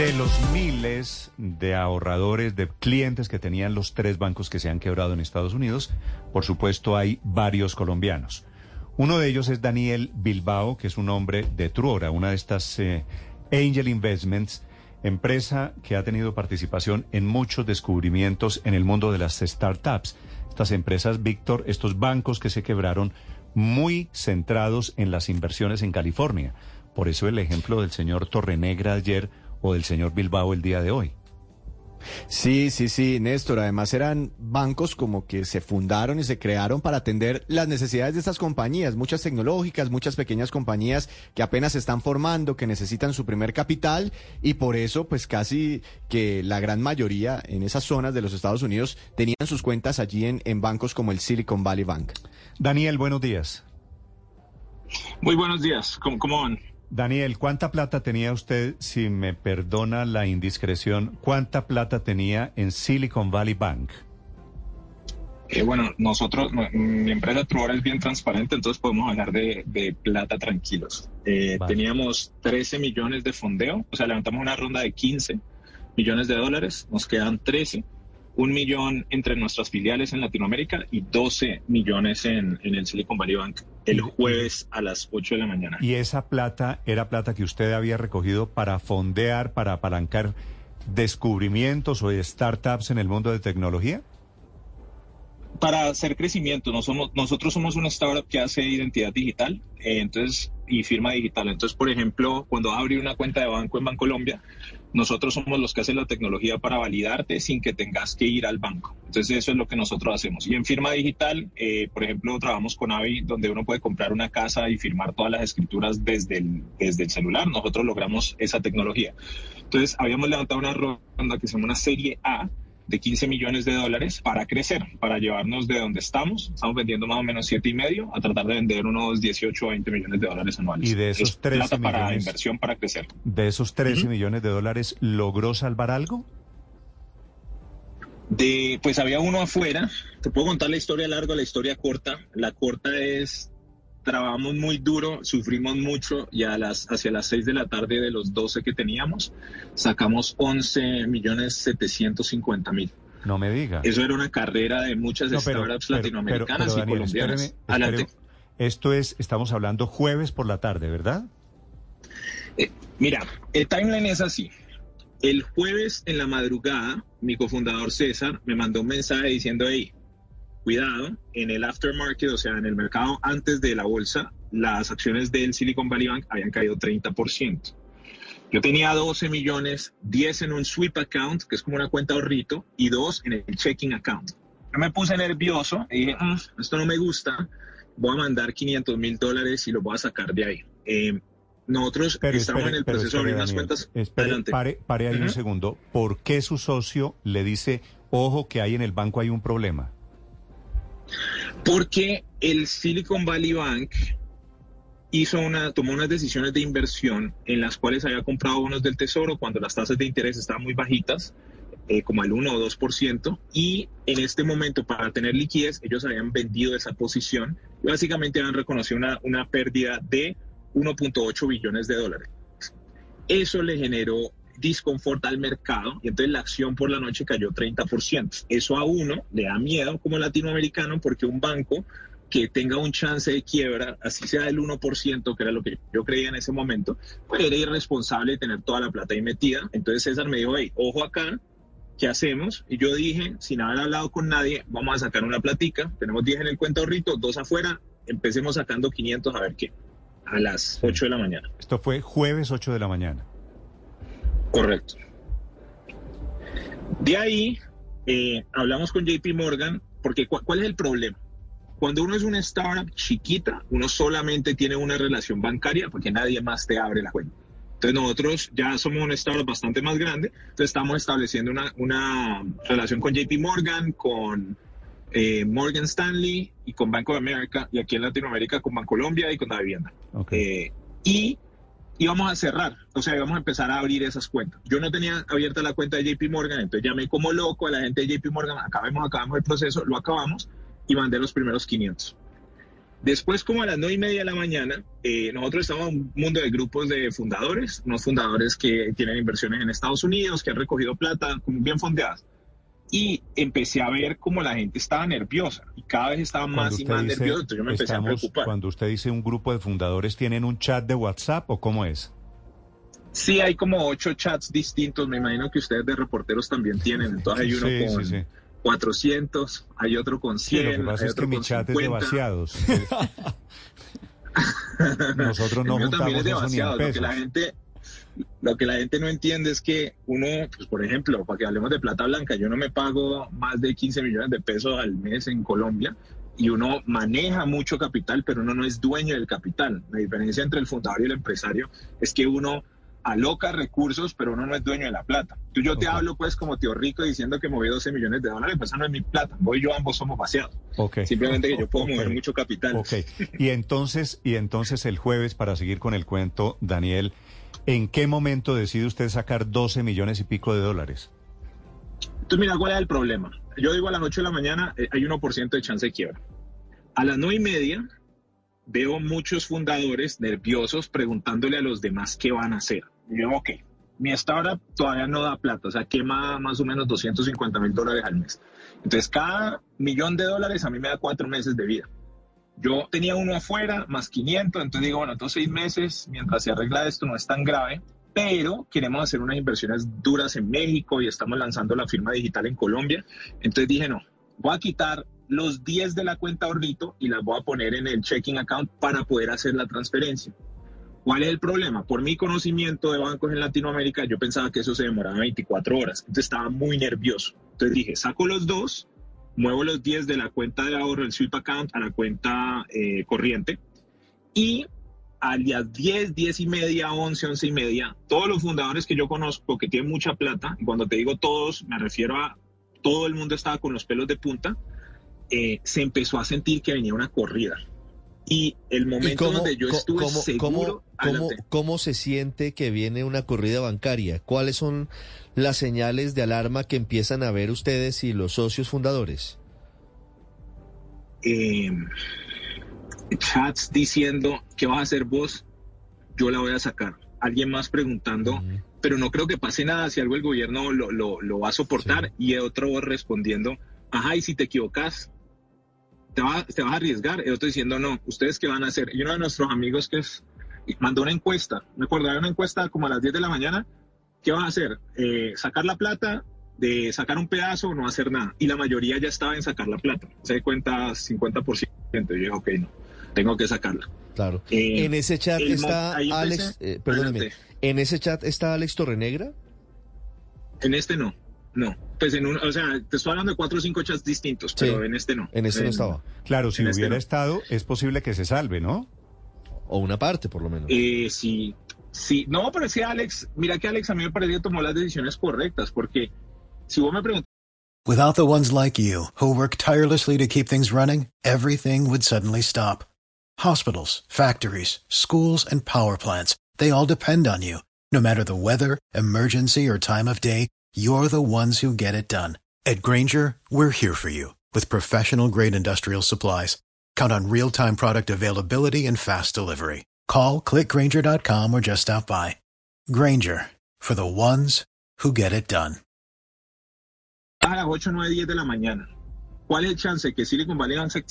De los miles de ahorradores, de clientes que tenían los tres bancos que se han quebrado en Estados Unidos, por supuesto hay varios colombianos. Uno de ellos es Daniel Bilbao, que es un hombre de Truora, una de estas eh, Angel Investments, empresa que ha tenido participación en muchos descubrimientos en el mundo de las startups. Estas empresas, Víctor, estos bancos que se quebraron, muy centrados en las inversiones en California. Por eso el ejemplo del señor Torrenegra ayer o del señor Bilbao el día de hoy. Sí, sí, sí, Néstor. Además eran bancos como que se fundaron y se crearon para atender las necesidades de estas compañías, muchas tecnológicas, muchas pequeñas compañías que apenas se están formando, que necesitan su primer capital y por eso pues casi que la gran mayoría en esas zonas de los Estados Unidos tenían sus cuentas allí en, en bancos como el Silicon Valley Bank. Daniel, buenos días. Muy buenos días, ¿cómo, cómo van? Daniel, ¿cuánta plata tenía usted, si me perdona la indiscreción, cuánta plata tenía en Silicon Valley Bank? Eh, bueno, nosotros, mi empresa Truora es bien transparente, entonces podemos hablar de, de plata tranquilos. Eh, Vale. Teníamos 13 millones de fondeo, o sea, levantamos una ronda de 15 millones de dólares, nos quedan 13, un millón entre nuestras filiales en Latinoamérica y 12 millones en, en el Silicon Valley Bank el jueves a las 8 de la mañana. ¿Y esa plata era plata que usted había recogido para fondear, para apalancar descubrimientos o startups en el mundo de tecnología? para hacer crecimiento, no somos, nosotros somos una startup que hace identidad digital eh, entonces, y firma digital. Entonces, por ejemplo, cuando vas a abrir una cuenta de banco en Bancolombia, nosotros somos los que hacen la tecnología para validarte sin que tengas que ir al banco. Entonces, eso es lo que nosotros hacemos. Y en firma digital, eh, por ejemplo, trabajamos con Avi, donde uno puede comprar una casa y firmar todas las escrituras desde el, desde el celular. Nosotros logramos esa tecnología. Entonces, habíamos levantado una ronda que se llama una serie A de 15 millones de dólares para crecer, para llevarnos de donde estamos. Estamos vendiendo más o menos siete y medio a tratar de vender unos 18 o 20 millones de dólares anuales. Y de esos Es 13 plata para millones- inversión para crecer. De esos 13 Ujú. millones de dólares, ¿logró salvar algo? De, pues había uno afuera. Te puedo contar la historia larga, la historia corta. La corta es trabajamos muy duro, sufrimos mucho y a las, hacia las 6 de la tarde de los 12 que teníamos, sacamos 11 millones 750 mil. No me diga. Eso era una carrera de muchas No, pero- startups pero- latinoamericanas pero, y Daniel, colombianas. espéreme, Adelante. espéreme. Esto es, estamos hablando jueves por la tarde, ¿verdad? Eh, mira, el timeline es así. El jueves en la madrugada, mi cofundador César me mandó un mensaje diciendo, hey, cuidado, en el aftermarket, o sea, en el mercado antes de la bolsa, las acciones del Silicon Valley Bank habían caído 30%. Yo tenía 12 millones, 10 en un sweep account, que es como una cuenta ahorrito, y 2 en el checking account. Yo me puse nervioso y dije, "Mm, esto no me gusta, voy a mandar 500 mil dólares y lo voy a sacar de ahí. Eh, nosotros Pero estamos espere, en el proceso de abrir espere, unas cuentas. espere, Adelante. pare, pare ahí un Ujú. segundo. ¿Por qué su socio le dice, ojo que ahí en el banco hay un problema? Porque el Silicon Valley Bank hizo una, tomó unas decisiones de inversión en las cuales había comprado bonos del tesoro cuando las tasas de interés estaban muy bajitas, eh, como el 1 o 2%, y en este momento para tener liquidez ellos habían vendido esa posición y básicamente habían reconocido una, una pérdida de 1.8 billones de dólares. Eso le generó disconfort al mercado y entonces la acción por la noche cayó 30%. Eso a uno le da miedo como latinoamericano porque un banco que tenga un chance de quiebra, así sea del 1%, que era lo que yo creía en ese momento, pues era irresponsable tener toda la plata ahí metida. Entonces César me dijo, hey, ojo acá, ¿qué hacemos? Y yo dije, sin haber hablado con nadie, vamos a sacar una platica, tenemos 10 en el cuenta ahorrito, dos afuera, empecemos sacando 500 a ver qué, a las 8 de la mañana. Esto fue jueves 8 de la mañana. Correcto. De ahí eh, hablamos con JP Morgan, porque cu- ¿cuál es el problema? Cuando uno es una startup chiquita, uno solamente tiene una relación bancaria porque nadie más te abre la cuenta. Entonces nosotros ya somos un estado bastante más grande, entonces estamos estableciendo una, una relación con JP Morgan, con eh, Morgan Stanley y con Banco de América, y aquí en Latinoamérica con Bancolombia y con la vivienda. Eh, y íbamos a cerrar, o sea, íbamos a empezar a abrir esas cuentas. Yo no tenía abierta la cuenta de JP Morgan, entonces llamé como loco a la gente de JP Morgan, acabamos, acabamos el proceso, lo acabamos y mandé los primeros 500. Después, como a las nueve y media de la mañana, eh, nosotros estamos en un mundo de grupos de fundadores, unos fundadores que tienen inversiones en Estados Unidos, que han recogido plata, bien fondeadas y empecé a ver como la gente estaba nerviosa y cada vez estaba más y más nerviosa, entonces yo me empecé a preocupar. Cuando usted dice un grupo de fundadores, ¿tienen un chat de WhatsApp o cómo es? Sí, hay como ocho chats distintos, me imagino que ustedes de reporteros también tienen, entonces hay uno con 400, hay otro con 100, sí, lo que pasa es que mi chat es de vaciados. Nosotros no juntamos eso ni en pesos. la gente lo que la gente no entiende es que uno, pues por ejemplo, para que hablemos de plata blanca, yo no me pago más de 15 millones de pesos al mes en Colombia y uno maneja mucho capital, pero uno no es dueño del capital. La diferencia entre el fundador y el empresario es que uno aloca recursos, pero uno no es dueño de la plata. Tú yo te hablo pues como tío rico diciendo que moví 12 millones de dólares, pues eso no es mi plata. Voy yo, ambos somos vaciados. Simplemente que yo puedo mover mucho capital. Ok. Y entonces, y entonces el jueves, para seguir con el cuento, Daniel, ¿En qué momento decide usted sacar 12 millones y pico de dólares? Entonces, mira, ¿cuál es el problema? Yo digo a las 8 de la mañana eh, hay 1% de chance de quiebra. A las 9 y media veo muchos fundadores nerviosos preguntándole a los demás qué van a hacer. Y yo, ok, mi startup todavía no da plata, o sea, quema más o menos 250 mil dólares al mes. Entonces, cada millón de dólares a mí me da cuatro meses de vida. Yo tenía uno afuera, más 500, entonces digo, bueno, estos seis meses, mientras se arregla esto, no es tan grave, pero queremos hacer unas inversiones duras en México y estamos lanzando la firma digital en Colombia. Entonces dije, no, voy a quitar los 10 de la cuenta ahorrito y las voy a poner en el checking account para poder hacer la transferencia. ¿Cuál es el problema? Por mi conocimiento de bancos en Latinoamérica, yo pensaba que eso se demoraba 24 horas. Entonces estaba muy nervioso. Entonces dije, saco los dos muevo los 10 de la cuenta de ahorro, el sweep account, a la cuenta eh, corriente. Y a las 10, 10 y media, 11, 11 y media, todos los fundadores que yo conozco que tienen mucha plata, y cuando te digo todos, me refiero a todo el mundo estaba con los pelos de punta, eh, se empezó a sentir que venía una corrida. Y el momento donde yo estuve seguro... ¿Cómo se siente que viene una corrida bancaria? ¿Cuáles son las señales de alarma que empiezan a ver ustedes y los socios fundadores? Eh, chats diciendo, ¿qué vas a hacer vos? Yo la voy a sacar. Alguien más preguntando, pero no creo que pase nada si algo el gobierno lo, lo, va a soportar y otro respondiendo, ajá, y si te equivocas, te, te vas a arriesgar. Y otro diciendo, no, ¿ustedes qué van a hacer? Y uno de nuestros amigos que es, mandó una encuesta, me acuerdo, una encuesta como a las 10 de la mañana, ¿qué van a hacer? Eh, ¿Sacar la plata? ¿De sacar un pedazo o no hacer nada? Y la mayoría ya estaba en sacar la plata. Se da cuenta 50%. Yo dije, ok, no, tengo que sacarla. Claro. Eh, en ese chat está Alex, eh, perdóneme, ¿en ese chat está Alex Torrenegra? En este no, no. Pues en un, o sea, te estoy hablando de cuatro o cinco chats distintos, pero en este no. En este no estaba. Claro, si este hubiera estado, es posible que se salve, ¿no? O una parte, por lo menos. Eh, sí, Sí, no, pero es que Alex, mira que Alex a mí me parece que tomó las decisiones correctas, porque si vos me preguntas... Without the ones like you, who work tirelessly to keep things running, everything would suddenly stop. Hospitals, factories, schools, and power plants, they all depend on you. No matter the weather, emergency, or time of day, you're the ones who get it done. At Granger, we're here for you with professional grade industrial supplies. Count on real time product availability and fast delivery. Call clickgranger.com or just stop by. Granger for the ones who get it done. A las 8, 9, 10 de la mañana. ¿Cuál es chance que Silicon Valley se,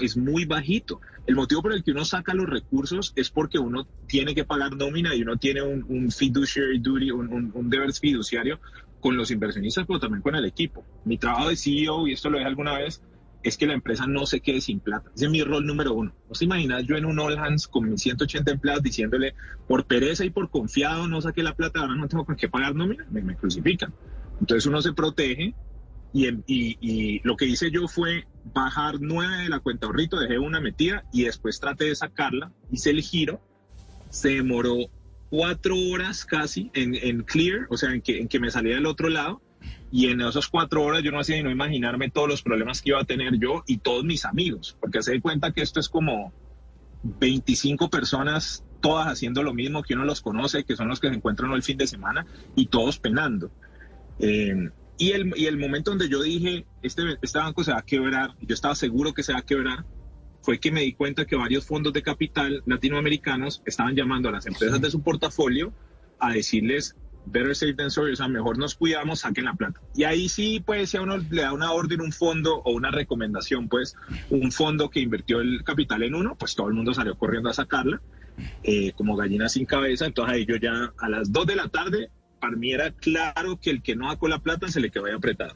es muy bajito. El motivo por el que uno saca los recursos es porque uno tiene que pagar nómina y uno tiene un, un deber fiduciario con los inversionistas, pero también con el equipo. Mi trabajo CEO, y esto lo alguna vez, es que la empresa no se quede sin plata. Ese es mi rol número uno. ¿No se imaginas yo en un All Hands con mis 180 empleados diciéndole, por pereza y por confiado no saqué la plata, ahora no tengo con qué pagar nómina? Me, me crucifican. Entonces uno se protege y, y, lo que hice yo fue bajar nueve de la cuenta ahorrito, dejé una metida y después traté de sacarla, hice el giro, se demoró cuatro horas casi en, en clear, o sea, en que, en que me salía del otro lado. Y en esas cuatro horas yo no hacía no imaginarme todos los problemas que iba a tener yo y todos mis amigos, porque se da cuenta que esto es como 25 personas todas haciendo lo mismo, que uno los conoce, que son los que se encuentran el fin de semana y todos penando. Eh, y, el, y el momento donde yo dije, este, este banco se va a quebrar, yo estaba seguro que se va a quebrar, fue que me di cuenta que varios fondos de capital latinoamericanos estaban llamando a las empresas de su portafolio a decirles, better safe than sorry, o sea, mejor nos cuidamos, saquen la plata. Y ahí sí, pues, si a uno le da una orden, un fondo o una recomendación, pues, un fondo que invirtió el capital en uno, pues todo el mundo salió corriendo a sacarla, eh, como gallina sin cabeza. Entonces ahí yo ya a las 2 de la tarde, para mí era claro que el que no sacó la plata se le quedó ahí apretado.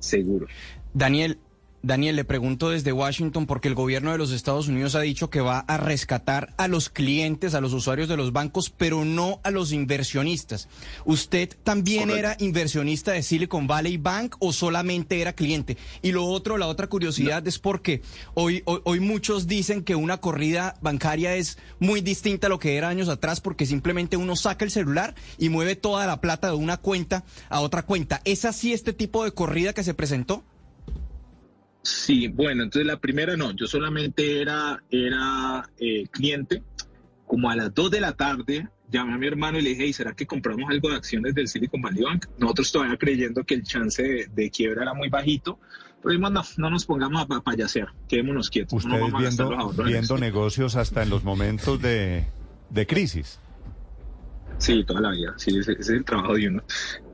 Seguro. Daniel, Daniel, le pregunto desde Washington porque el gobierno de los Estados Unidos ha dicho que va a rescatar a los clientes, a los usuarios de los bancos, pero no a los inversionistas. ¿Usted también era inversionista de Silicon Valley Bank o solamente era cliente? Y lo otro, la otra curiosidad es porque hoy, hoy, hoy muchos dicen que una corrida bancaria es muy distinta a lo que era años atrás porque simplemente uno saca el celular y mueve toda la plata de una cuenta a otra cuenta. ¿Es así este tipo de corrida que se presentó? Sí, bueno, entonces la primera no, yo solamente era, era eh, cliente. Como a las 2 de la tarde llamé a mi hermano y le dije, ¿será que compramos algo de acciones del Silicon Valley Bank? Nosotros todavía creyendo que el chance de, quiebra era muy bajito, pero dijimos, no, no nos pongamos a payasear, quedémonos quietos. Ustedes viendo, viendo negocios hasta en los momentos de, de crisis. Sí, toda la vida, sí, ese, es el trabajo de uno.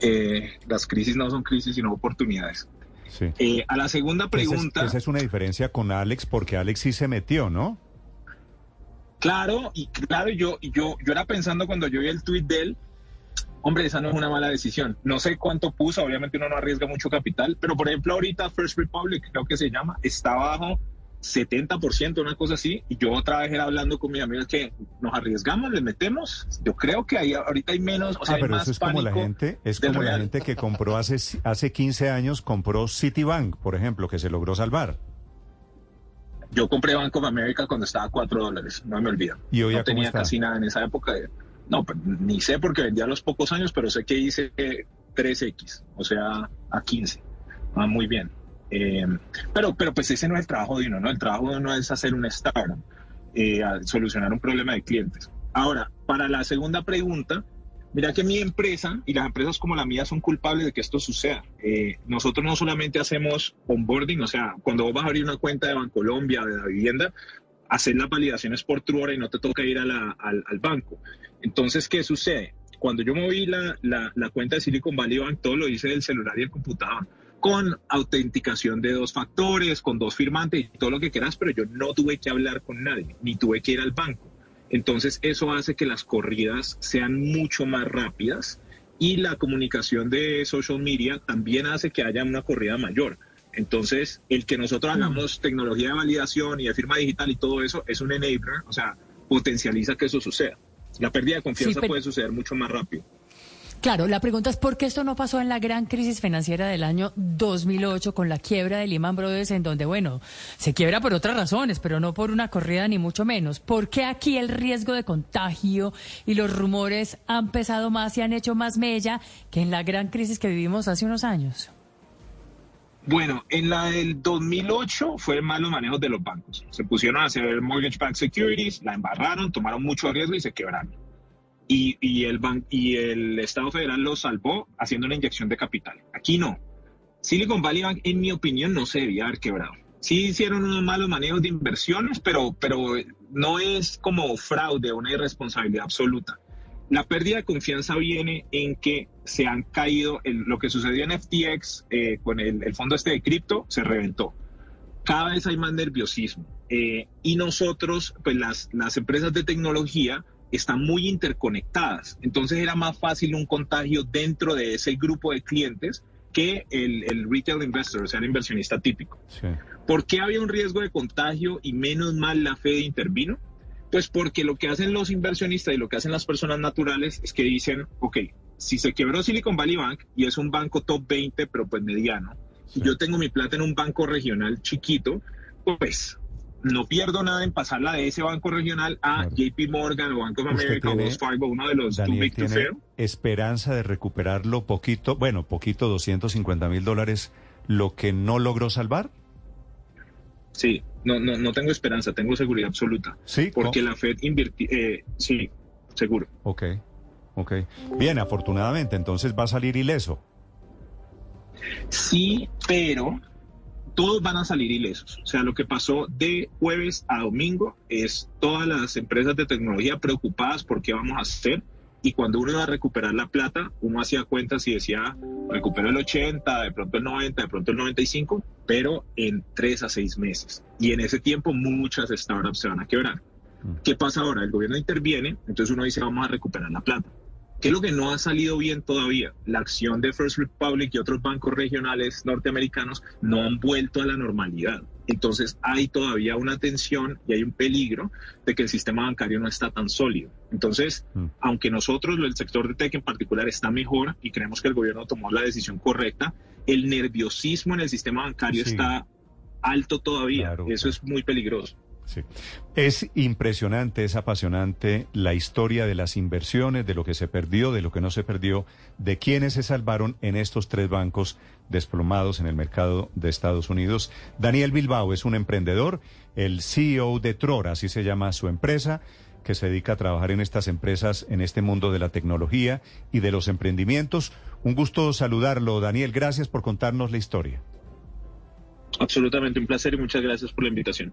Eh, las crisis no son crisis, sino oportunidades. Eh, a la segunda pregunta. Esa es, una diferencia con Alex, porque Alex sí se metió, ¿no? Claro, y claro, yo, yo, yo era pensando cuando yo vi el tweet de él, hombre, esa no es una mala decisión. No sé cuánto puso, obviamente uno no arriesga mucho capital, pero por ejemplo ahorita First Republic, creo que se llama, está bajo 70%, una cosa así, y yo otra vez era hablando con mis amigos que nos arriesgamos, le metemos, yo creo que ahí ahorita hay menos, o sea, ah, pero eso es como la gente, es como la gente que compró hace, hace 15 años, compró Citibank, por ejemplo, que se logró salvar. Yo compré Bank of America cuando estaba a 4 dólares, no me olvido. ¿Y hoy no tenía casi nada en esa época. no, pues, ni sé porque vendía a los pocos años, pero sé que hice 3X, o sea, a 15. Ah, muy bien. Eh, pero, pero pues ese no es el trabajo de uno, ¿no? El trabajo de uno es hacer un startup, eh, solucionar un problema de clientes. Ahora, para la segunda pregunta, mira que mi empresa y las empresas como la mía son culpables de que esto suceda. Eh, nosotros no solamente hacemos onboarding, o sea, cuando vos vas a abrir una cuenta de Bancolombia, de la vivienda, hacer las validaciones por Truora y no te toca ir a al, al, banco. Entonces, ¿qué sucede? Cuando yo moví la, la, la cuenta de Silicon Valley Bank, todo lo hice del celular y el computador con autenticación de dos factores, con dos firmantes y todo lo que quieras, pero yo no tuve que hablar con nadie, ni tuve que ir al banco. Entonces eso hace que las corridas sean mucho más rápidas y la comunicación de social media también hace que haya una corrida mayor. Entonces, el que nosotros mm. hagamos tecnología de validación y de firma digital y todo eso es un enabler, o sea, potencializa que eso suceda. La pérdida de confianza puede suceder mucho más rápido. Claro, la pregunta es por qué esto no pasó en la gran crisis financiera del año 2008 con la quiebra de Lehman Brothers, en donde, bueno, se quiebra por otras razones, pero no por una corrida ni mucho menos. ¿Por qué aquí el riesgo de contagio y los rumores han pesado más y han hecho más mella que en la gran crisis que vivimos hace unos años? Bueno, en la del 2008 fue malos manejos de los bancos. Se pusieron a hacer mortgage backed securities, la embarraron, tomaron mucho riesgo y se quebraron y, el, y el Estado federal lo salvó haciendo una inyección de capital. Aquí no. Silicon Valley Bank, en mi opinión, no se debía haber quebrado. Sí hicieron unos malos manejos de inversiones, pero, pero no es como fraude una irresponsabilidad absoluta. La pérdida de confianza viene en que se han caído, lo que sucedió en FTX eh, con el, fondo este de cripto, se reventó. Cada vez hay más nerviosismo. Eh, y nosotros, pues las, las empresas de tecnología, están muy interconectadas. Entonces era más fácil un contagio dentro de ese grupo de clientes que el, retail investor, o sea, el inversionista típico. ¿Por qué había un riesgo de contagio y menos mal la Fed intervino? Pues porque lo que hacen los inversionistas y lo que hacen las personas naturales es que dicen, ok, si se quebró Silicon Valley Bank y es un banco top 20, pero pues mediano, y yo tengo mi plata en un banco regional chiquito, pues no pierdo nada en pasarla de ese banco regional a JP Morgan o Bank of America o Wells Fargo, uno de los too big to fail. esperanza de recuperarlo poquito, bueno, poquito, 250 mil dólares, lo que no logró salvar? Sí, no, no, no tengo esperanza, tengo seguridad absoluta. Sí. Porque la Fed invirtió, eh, sí, seguro. Ok, ok. Bien, afortunadamente, entonces va a salir ileso. Sí, pero todos van a salir ilesos. O sea, lo que pasó de jueves a domingo es todas las empresas de tecnología preocupadas por qué vamos a hacer. Y cuando uno iba a recuperar la plata, uno hacía cuentas y decía, recupero el 80, de pronto el 90, de pronto el 95, pero en tres a seis meses. Y en ese tiempo muchas startups se van a quebrar. Mm. ¿Qué pasa ahora? El gobierno interviene, entonces uno dice, vamos a recuperar la plata. ¿Qué es lo que no ha salido bien todavía? La acción de First Republic y otros bancos regionales norteamericanos no han vuelto a la normalidad. Entonces hay todavía una tensión y hay un peligro de que el sistema bancario no está tan sólido. Entonces, mm. aunque nosotros, el sector de tech en particular, está mejor y creemos que el gobierno tomó la decisión correcta, el nerviosismo en el sistema bancario está alto todavía. Eso es muy peligroso. Sí. Es impresionante, es apasionante la historia de las inversiones, de lo que se perdió, de lo que no se perdió, de quienes se salvaron en estos tres bancos desplomados en el mercado de Estados Unidos. Daniel Bilbao es un emprendedor, el CEO de Trora, así se llama su empresa, que se dedica a trabajar en estas empresas, en este mundo de la tecnología y de los emprendimientos. Un gusto saludarlo, Daniel. Gracias por contarnos la historia. Absolutamente un placer y muchas gracias por la invitación.